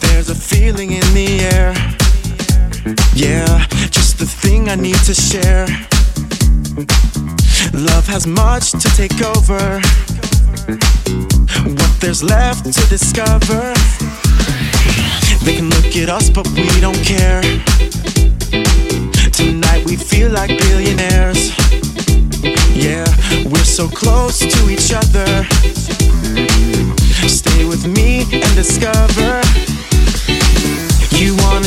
There's a feeling in the air. Yeah, just the thing I need to share. Love has much to take over. What there's left to discover. They can look at us, but we don't care. Tonight we feel like billionaires. Yeah, we're so close to each other. Stay with me and discover.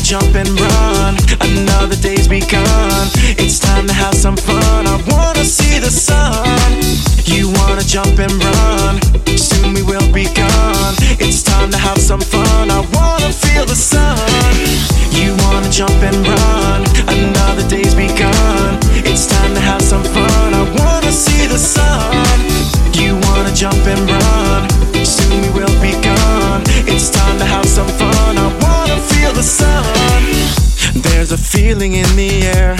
Jump and run, another day's begun. It's time to have some fun. I wanna see the sun. You wanna jump and run, soon we will be gone. It's time to have some fun. I wanna feel the sun. You wanna jump and run, feeling in the air.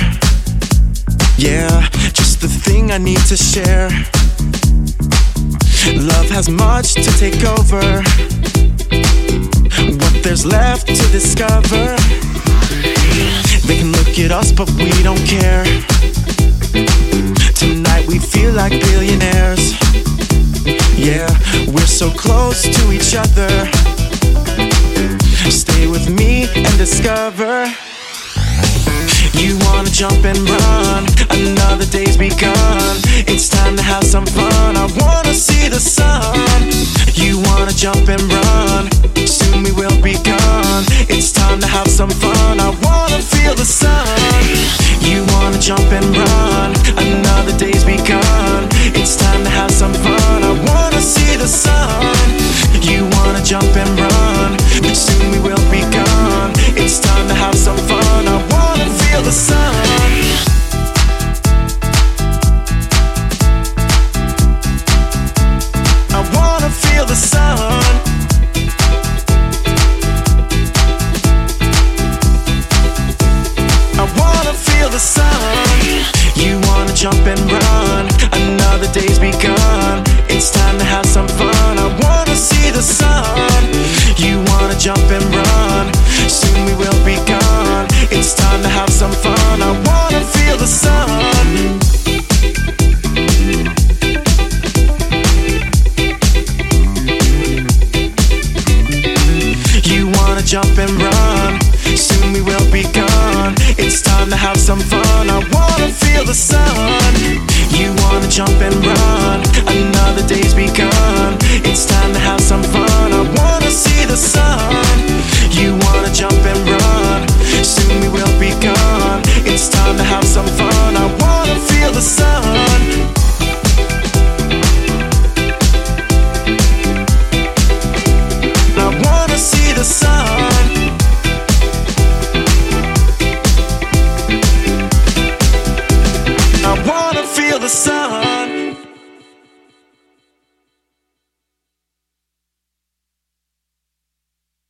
Yeah, just the thing I need to share. Love has much to take over. What there's left to discover. They can look at us, but we don't care. Tonight we feel like billionaires. Yeah, we're so close to each other. Stay with me and discover. You wanna jump and run, another day's begun. It's time to have some fun. I wanna see the sun. You wanna jump and run, soon we will be gone. It's time to have some fun. I wanna feel the sun. And run. Another day's begun. It's time to have some fun. I wanna see the sun. You wanna jump and run. Soon we will be gone. It's time to have some fun. I wanna feel the sun. You wanna jump and run. Have some fun. I wanna feel the sun. You wanna jump and run. Another day's begun.